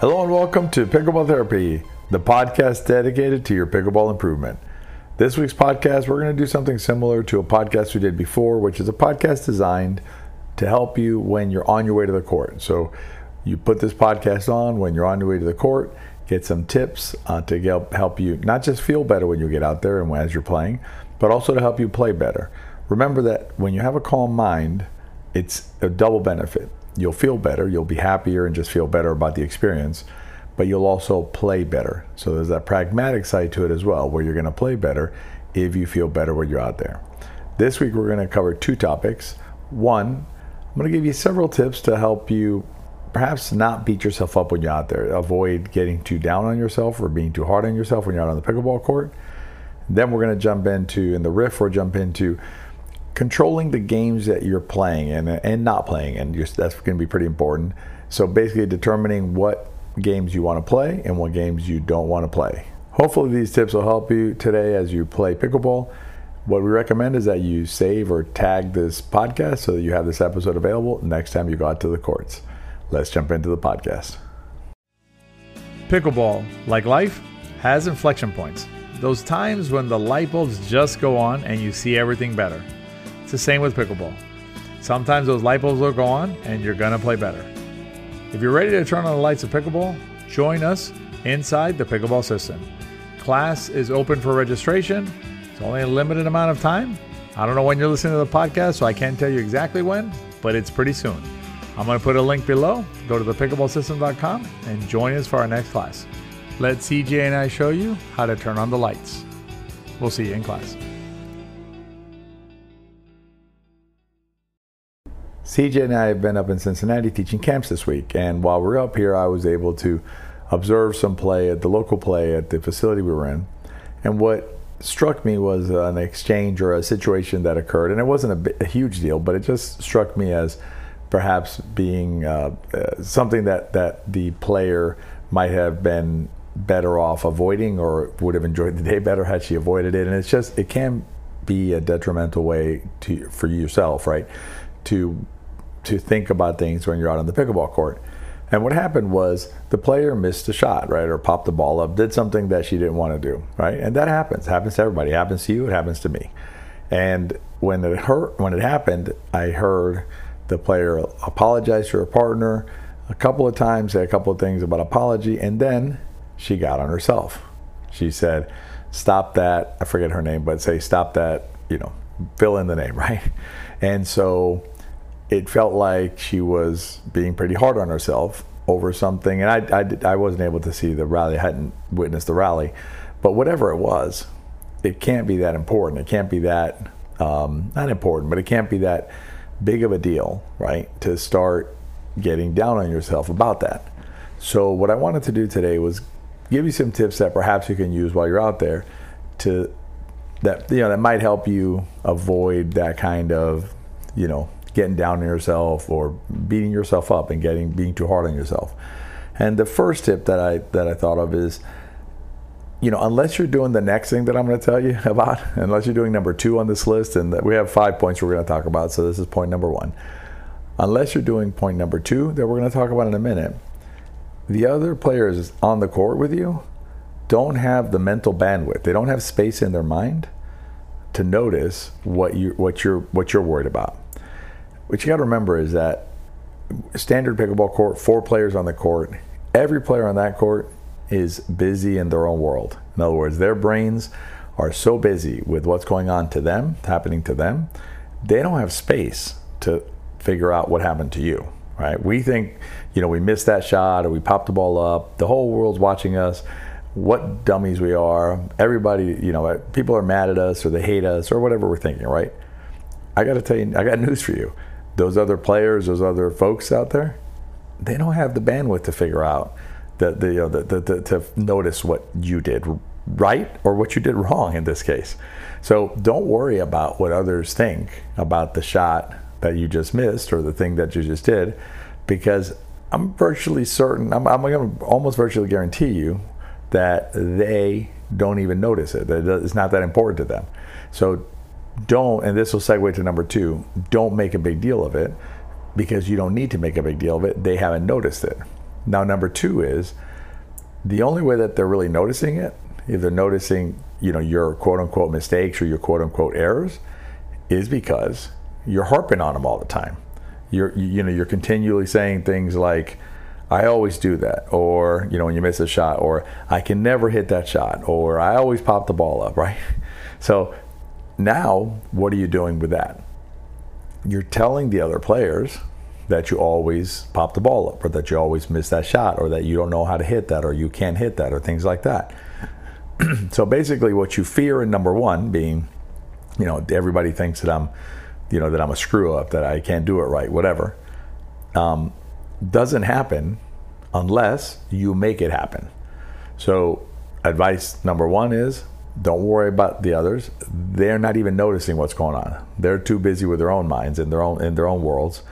Hello and welcome to Pickleball Therapy, the podcast dedicated to your pickleball improvement. This week's podcast, we're going to do something similar to a podcast we did before, which is a podcast designed to help you when you're on your way to the court. So you put this podcast on when you're on your way to the court, get some tips uh, to help, help you not just feel better when you get out there and as you're playing, but also to help you play better. Remember that when you have a calm mind, it's a double benefit you'll feel better, you'll be happier and just feel better about the experience, but you'll also play better. So there's that pragmatic side to it as well, where you're going to play better if you feel better when you're out there. This week, we're going to cover two topics. One, I'm going to give you several tips to help you perhaps not beat yourself up when you're out there. Avoid getting too down on yourself or being too hard on yourself when you're out on the pickleball court. Then we're going to jump into, in the riff, we'll jump into controlling the games that you're playing and, and not playing, and that's going to be pretty important. So basically, determining what games you want to play and what games you don't want to play. Hopefully, these tips will help you today as you play pickleball. What we recommend is that you save or tag this podcast so that you have this episode available next time you go out to the courts. Let's jump into the podcast. Pickleball, like life, has inflection points. Those times when the light bulbs just go on and you see everything better. It's the same with pickleball. Sometimes those light bulbs will go on and you're going to play better. If you're ready to turn on the lights of pickleball, join us inside the pickleball system. Class is open for registration. It's only a limited amount of time. I don't know when you're listening to the podcast, so I can't tell you exactly when, but it's pretty soon. I'm going to put a link below. Go to thepickleballsystem.com and join us for our next class. Let CJ and I show you how to turn on the lights. We'll see you in class. CJ and I have been up in Cincinnati teaching camps this week, and while we are up here, I was able to observe some play at the local play at the facility we were in. And what struck me was an exchange or a situation that occurred, and it wasn't a, a huge deal, but it just struck me as perhaps being uh, uh, something that, that the player might have been better off avoiding or would have enjoyed the day better had she avoided it. And it's just, it can be a detrimental way to, for yourself, right? To to think about things when you're out on the pickleball court. And what happened was the player missed a shot, right, or popped the ball up, did something that she didn't want to do, right? And that happens. It happens to everybody. It happens to you. It happens to me. And when it hurt, when it happened, I heard the player apologize to her partner a couple of times, say a couple of things about apology, and then she got on herself. She said, "Stop that." I forget her name, but say, "Stop that." You know, fill in the name, right? And so it felt like she was being pretty hard on herself over something. And I, I, I wasn't able to see the rally, I hadn't witnessed the rally. But whatever it was, it can't be that important. It can't be that, um, not important, but it can't be that big of a deal, right? To start getting down on yourself about that. So, what I wanted to do today was give you some tips that perhaps you can use while you're out there to that you know that might help you avoid that kind of you know getting down on yourself or beating yourself up and getting being too hard on yourself. And the first tip that I that I thought of is you know, unless you're doing the next thing that I'm going to tell you about, unless you're doing number two on this list, and we have five points we're going to talk about, so this is point number one. Unless you're doing point number two that we're going to talk about in a minute, the other players on the court with you don't have the mental bandwidth. They don't have space in their mind to notice what you what you're what you're worried about what you got to remember is that standard pickleball court, four players on the court, every player on that court is busy in their own world. In other words, their brains are so busy with what's going on to them, happening to them, they don't have space to figure out what happened to you, right? We think, you know, we missed that shot or we popped the ball up. The whole world's watching us. What dummies we are. Everybody, you know, people are mad at us or they hate us or whatever we're thinking, right? I got to tell you, I got news for you those other players, those other folks out there, they don't have the bandwidth to figure out that the, you know, the, the, the, to notice what you did right or what you did wrong in this case. So don't worry about what others think about the shot that you just missed or the thing that you just did, because I'm virtually certain, I'm, I'm going to almost virtually guarantee you that they don't even notice it. It's not that important to them. So don't, and this will segue to number two, don't make a big deal of it because you don't need to make a big deal of it. They haven't noticed it. Now, number two is the only way that they're really noticing it, if they're noticing, you know, your quote unquote mistakes or your quote unquote errors, is because you're harping on them all the time. You're, you know, you're continually saying things like, I always do that, or you know, when you miss a shot, or I can never hit that shot, or I always pop the ball up, right? So now, what are you doing with that? You're telling the other players that you always pop the ball up, or that you always miss that shot, or that you don't know how to hit that, or you can't hit that, or things like that. so basically, what you fear in number one being, you know, everybody thinks that I'm, you know, that I'm a screw up, that I can't do it right, whatever, um, doesn't happen unless you make it happen. So, advice number one is don't worry about the others. They're not even noticing what's going on. They're too busy with their own minds and their own in their own worlds.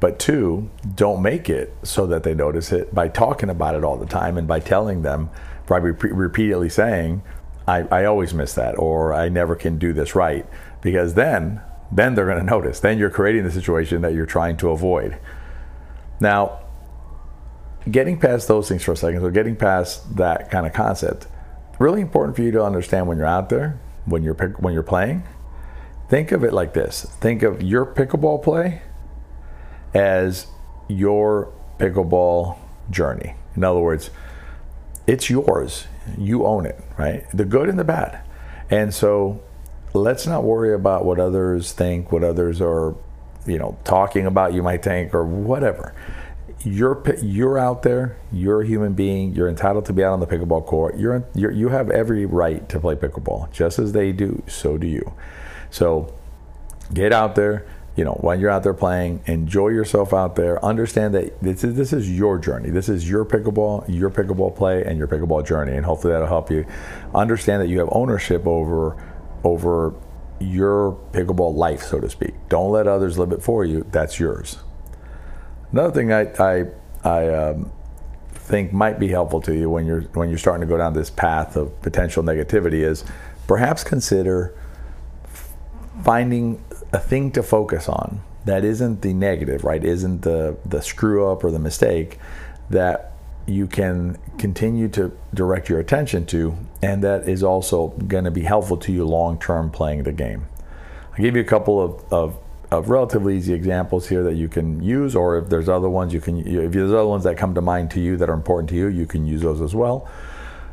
But two, don't make it so that they notice it by talking about it all the time and by telling them, by re- repeatedly saying, I, I always miss that or I never can do this right. Because then, then they're going to notice. Then you're creating the situation that you're trying to avoid. Now, getting past those things for a second, so getting past that kind of concept, really important for you to understand when you're out there, when you're when you're playing. Think of it like this: think of your pickleball play as your pickleball journey. In other words, it's yours. You own it, right? The good and the bad. And so let's not worry about what others think, what others are, you know, talking about you might think or whatever you're you're out there. You're a human being. You're entitled to be out on the pickleball court. You're, you're you have every right to play pickleball, just as they do. So do you. So get out there. You know, when you're out there playing, enjoy yourself out there. Understand that this is this is your journey. This is your pickleball, your pickleball play, and your pickleball journey. And hopefully that'll help you understand that you have ownership over over your pickleball life, so to speak. Don't let others live it for you. That's yours. Another thing I, I, I um, think might be helpful to you when you're when you're starting to go down this path of potential negativity is perhaps consider finding a thing to focus on that isn't the negative, right? Isn't the the screw up or the mistake that you can continue to direct your attention to, and that is also going to be helpful to you long term playing the game. I'll give you a couple of, of of relatively easy examples here that you can use, or if there's other ones you can, if there's other ones that come to mind to you that are important to you, you can use those as well.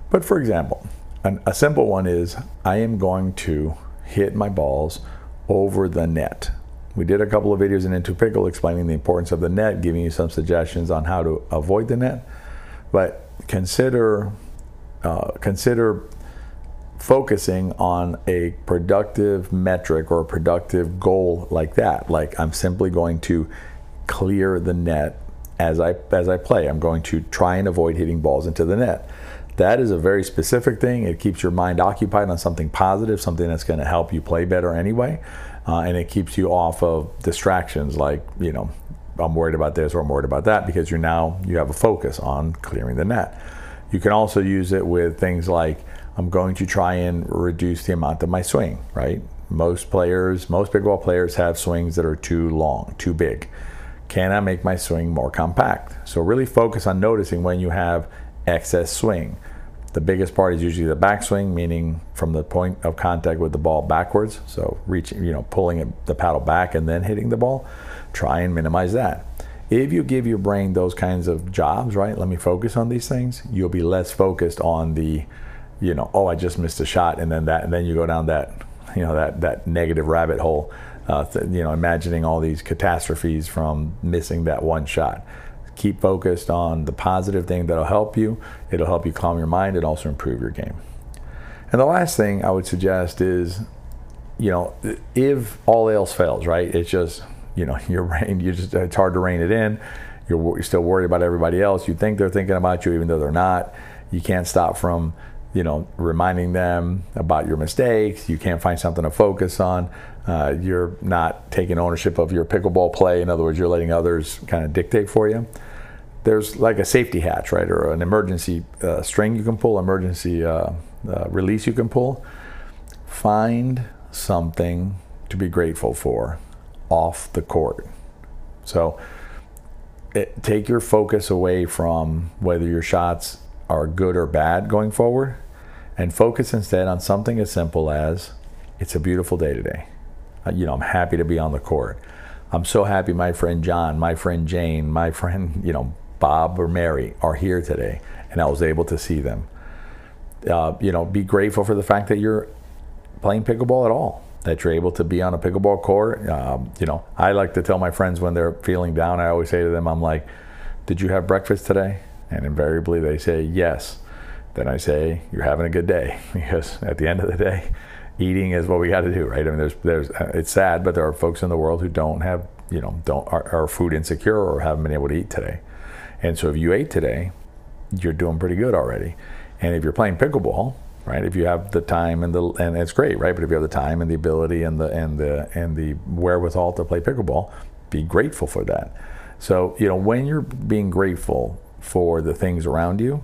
But for example, an, a simple one is I am going to hit my balls over the net. We did a couple of videos in Into Pickle explaining the importance of the net, giving you some suggestions on how to avoid the net. But consider uh, consider focusing on a productive metric or a productive goal like that. Like I'm simply going to clear the net as I as I play. I'm going to try and avoid hitting balls into the net. That is a very specific thing. It keeps your mind occupied on something positive, something that's going to help you play better anyway, uh, and it keeps you off of distractions like you know I'm worried about this or I'm worried about that because you're now you have a focus on clearing the net. You can also use it with things like I'm going to try and reduce the amount of my swing, right? Most players, most pickleball players have swings that are too long, too big. Can I make my swing more compact? So really focus on noticing when you have excess swing. The biggest part is usually the backswing, meaning from the point of contact with the ball backwards. So reaching, you know, pulling the paddle back and then hitting the ball. Try and minimize that. If you give your brain those kinds of jobs, right? Let me focus on these things. You'll be less focused on the you know, oh, I just missed a shot, and then that, and then you go down that, you know, that that negative rabbit hole, uh, th- you know, imagining all these catastrophes from missing that one shot. Keep focused on the positive thing that'll help you. It'll help you calm your mind and also improve your game. And the last thing I would suggest is, you know, if all else fails, right? It's just, you know, your brain, you just it's hard to rein it in. You're, you're still worried about everybody else. You think they're thinking about you, even though they're not. You can't stop from you know, reminding them about your mistakes. You can't find something to focus on. Uh, you're not taking ownership of your pickleball play. In other words, you're letting others kind of dictate for you. There's like a safety hatch, right, or an emergency uh, string you can pull, emergency uh, uh release you can pull. Find something to be grateful for off the court. So, it, take your focus away from whether your shots are good or bad going forward and focus instead on something as simple as it's a beautiful day today. Uh, you know, I'm happy to be on the court. I'm so happy my friend John, my friend Jane, my friend, you know, Bob or Mary are here today and I was able to see them. Uh, you know, be grateful for the fact that you're playing pickleball at all, that you're able to be on a pickleball court. Um, you know, I like to tell my friends when they're feeling down, I always say to them, I'm like, Did you have breakfast today? And invariably they say yes. Then I say, You're having a good day. Because at the end of the day, eating is what we got to do, right? I mean, there's, there's, uh, it's sad, but there are folks in the world who don't have, you know, don't are, are food insecure or haven't been able to eat today. And so if you ate today, you're doing pretty good already. And if you're playing pickleball, right? If you have the time and the and it's great, right? But if you have the time and the ability and the and the and the wherewithal to play pickleball, be grateful for that. So you know when you're being grateful for the things around you,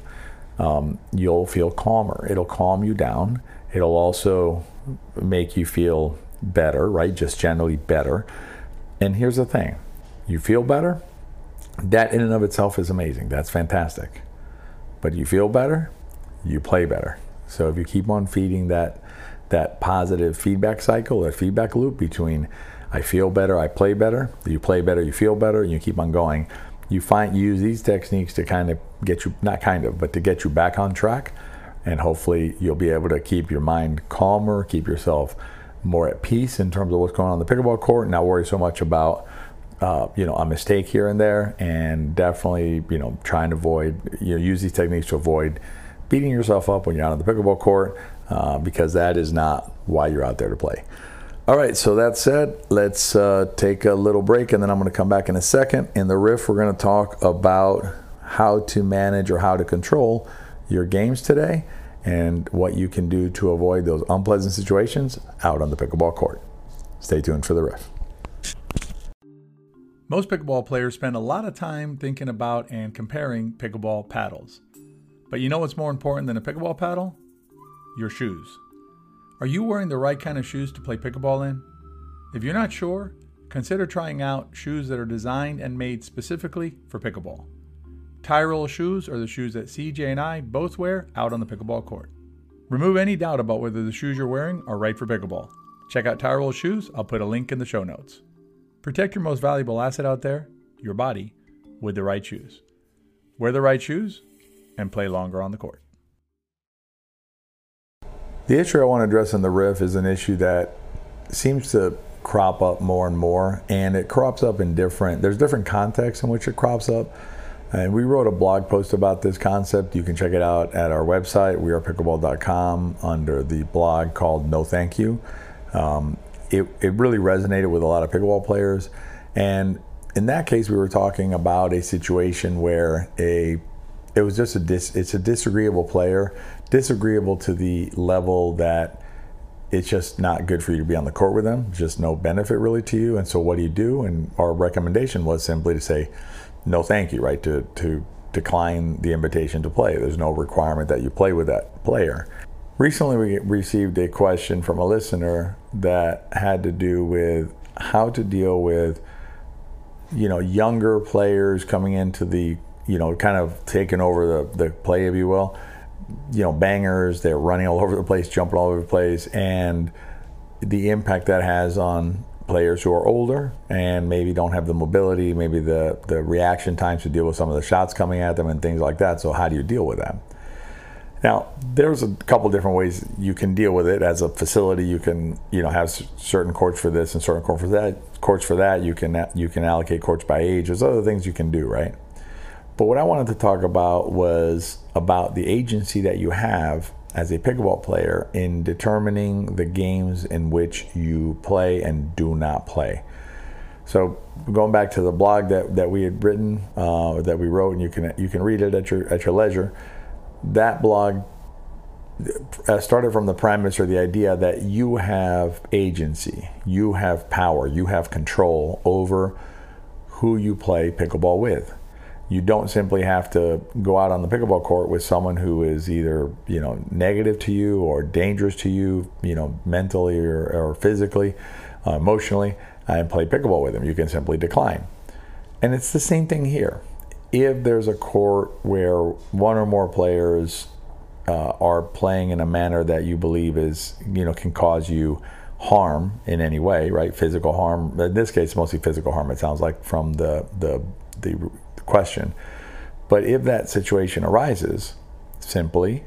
um, you'll feel calmer. It'll calm you down. It'll also make you feel better, right? Just generally better. And here's the thing: you feel better. That in and of itself is amazing. That's fantastic. But you feel better, you play better. So if you keep on feeding that that positive feedback cycle, that feedback loop between I feel better, I play better, you play better, you feel better, and you keep on going. You find use these techniques to kind of get you not kind of, but to get you back on track, and hopefully you'll be able to keep your mind calmer, keep yourself more at peace in terms of what's going on the pickleball court, not worry so much about uh, you know a mistake here and there, and definitely you know try and avoid you know use these techniques to avoid beating yourself up when you're out on the pickleball court uh, because that is not why you're out there to play. All right, so that said, let's uh, take a little break and then I'm going to come back in a second. In the riff, we're going to talk about how to manage or how to control your games today and what you can do to avoid those unpleasant situations out on the pickleball court. Stay tuned for the riff. Most pickleball players spend a lot of time thinking about and comparing pickleball paddles. But you know what's more important than a pickleball paddle? Your shoes. Are you wearing the right kind of shoes to play pickleball in? If you're not sure, consider trying out shoes that are designed and made specifically for pickleball. Tyrol shoes are the shoes that CJ and I both wear out on the pickleball court. Remove any doubt about whether the shoes you're wearing are right for pickleball. Check out Tyrol shoes, I'll put a link in the show notes. Protect your most valuable asset out there, your body, with the right shoes. Wear the right shoes, and play longer on the court. The issue I want to address in the riff is an issue that seems to crop up more and more, and it crops up in different. There's different contexts in which it crops up, and we wrote a blog post about this concept. You can check it out at our website, wearepickleball.com, under the blog called "No Thank You." Um, it it really resonated with a lot of pickleball players, and in that case, we were talking about a situation where a it was just a dis, it's a disagreeable player, disagreeable to the level that it's just not good for you to be on the court with them. Just no benefit really to you. And so what do you do? And our recommendation was simply to say, no, thank you, right? To to decline the invitation to play. There's no requirement that you play with that player. Recently, we received a question from a listener that had to do with how to deal with, you know, younger players coming into the you know, kind of taking over the, the play, if you will. You know, bangers, they're running all over the place, jumping all over the place, and the impact that has on players who are older and maybe don't have the mobility, maybe the, the reaction times to deal with some of the shots coming at them and things like that. So, how do you deal with that? Now, there's a couple different ways you can deal with it. As a facility, you can you know have certain courts for this and certain courts for that. Courts for that, you can you can allocate courts by age. There's other things you can do, right? But what I wanted to talk about was about the agency that you have as a pickleball player in determining the games in which you play and do not play. So going back to the blog that, that we had written, uh, that we wrote, and you can you can read it at your at your leisure. That blog uh, started from the premise or the idea that you have agency, you have power, you have control over who you play pickleball with you don't simply have to go out on the pickleball court with someone who is either you know negative to you or dangerous to you you know mentally or, or physically uh, emotionally and play pickleball with them you can simply decline And it's the same thing here. If there's a court where one or more players uh, are playing in a manner that you believe is, you know, can cause you harm in any way, right? Physical harm. In this case, mostly physical harm. It sounds like from the the the question. But if that situation arises, simply,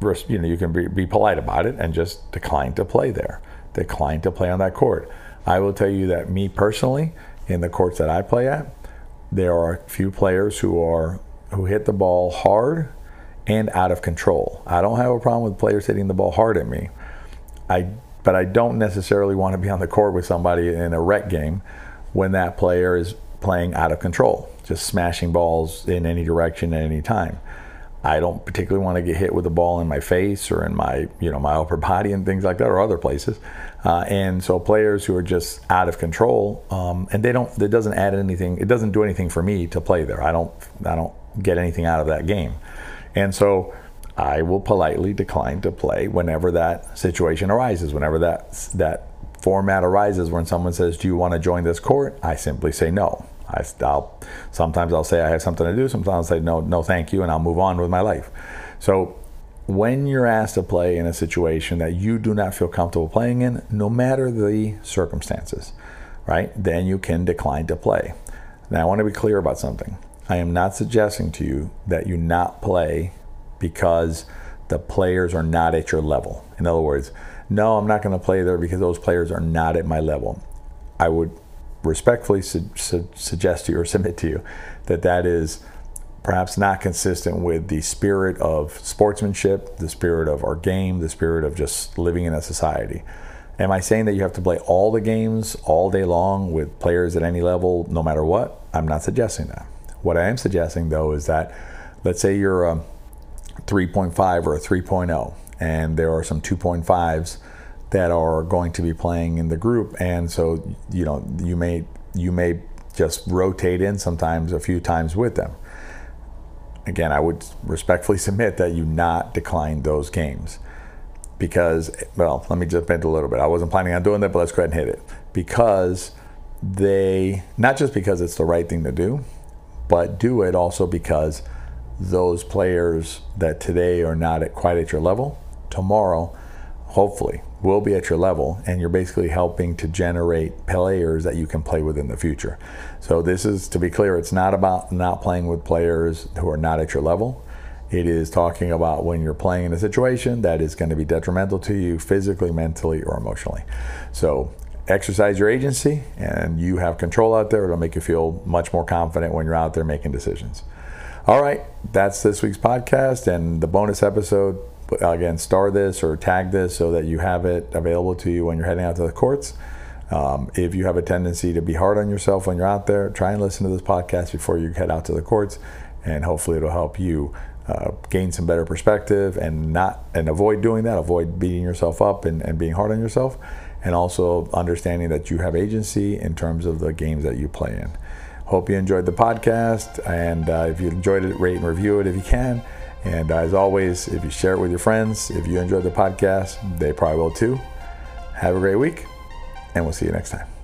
you know, you can be, be polite about it and just decline to play there, decline to play on that court. I will tell you that me personally, in the courts that I play at, there are a few players who are who hit the ball hard and out of control. I don't have a problem with players hitting the ball hard at me. I but I don't necessarily want to be on the court with somebody in a rec game when that player is playing out of control, just smashing balls in any direction at any time. I don't particularly want to get hit with a ball in my face or in my, you know, my upper body and things like that, or other places. Uh, and so players who are just out of control, um, and they don't, it doesn't add anything. It doesn't do anything for me to play there. I don't, I don't get anything out of that game. And so I will politely decline to play whenever that situation arises, whenever that that format arises when someone says, "Do you want to join this court?" I simply say no. I, will sometimes I'll say I have something to do. Sometimes I'll say no, no, thank you, and I'll move on with my life. So when you're asked to play in a situation that you do not feel comfortable playing in, no matter the circumstances, right? Then you can decline to play. Now I want to be clear about something. I am not suggesting to you that you not play because the players are not at your level. In other words, no, I'm not going to play there because those players are not at my level. I would respectfully su- su- suggest to you or submit to you that that is perhaps not consistent with the spirit of sportsmanship, the spirit of our game, the spirit of just living in a society. Am I saying that you have to play all the games all day long with players at any level, no matter what? I'm not suggesting that. What I am suggesting, though, is that let's say you're a 3.5 or a 3.0, and there are some 2.5s that are going to be playing in the group, and so you know you may you may just rotate in sometimes a few times with them. Again, I would respectfully submit that you not decline those games because well, let me jump into a little bit. I wasn't planning on doing that, but let's go ahead and hit it because they not just because it's the right thing to do, but do it also because those players that today are not at quite at your level, tomorrow, hopefully, will be at your level, and you're basically helping to generate players that you can play with in the future. So, this is to be clear, it's not about not playing with players who are not at your level. It is talking about when you're playing in a situation that is going to be detrimental to you physically, mentally, or emotionally. So, exercise your agency and you have control out there. It'll make you feel much more confident when you're out there making decisions. All right, that's this week's podcast and the bonus episode. Again, star this or tag this so that you have it available to you when you're heading out to the courts. Um, if you have a tendency to be hard on yourself when you're out there, try and listen to this podcast before you head out to the courts, and hopefully it'll help you uh, gain some better perspective and not and avoid doing that. Avoid beating yourself up and, and being hard on yourself, and also understanding that you have agency in terms of the games that you play in. Hope you enjoyed the podcast. And uh, if you enjoyed it, rate and review it if you can. And uh, as always, if you share it with your friends, if you enjoyed the podcast, they probably will too. Have a great week, and we'll see you next time.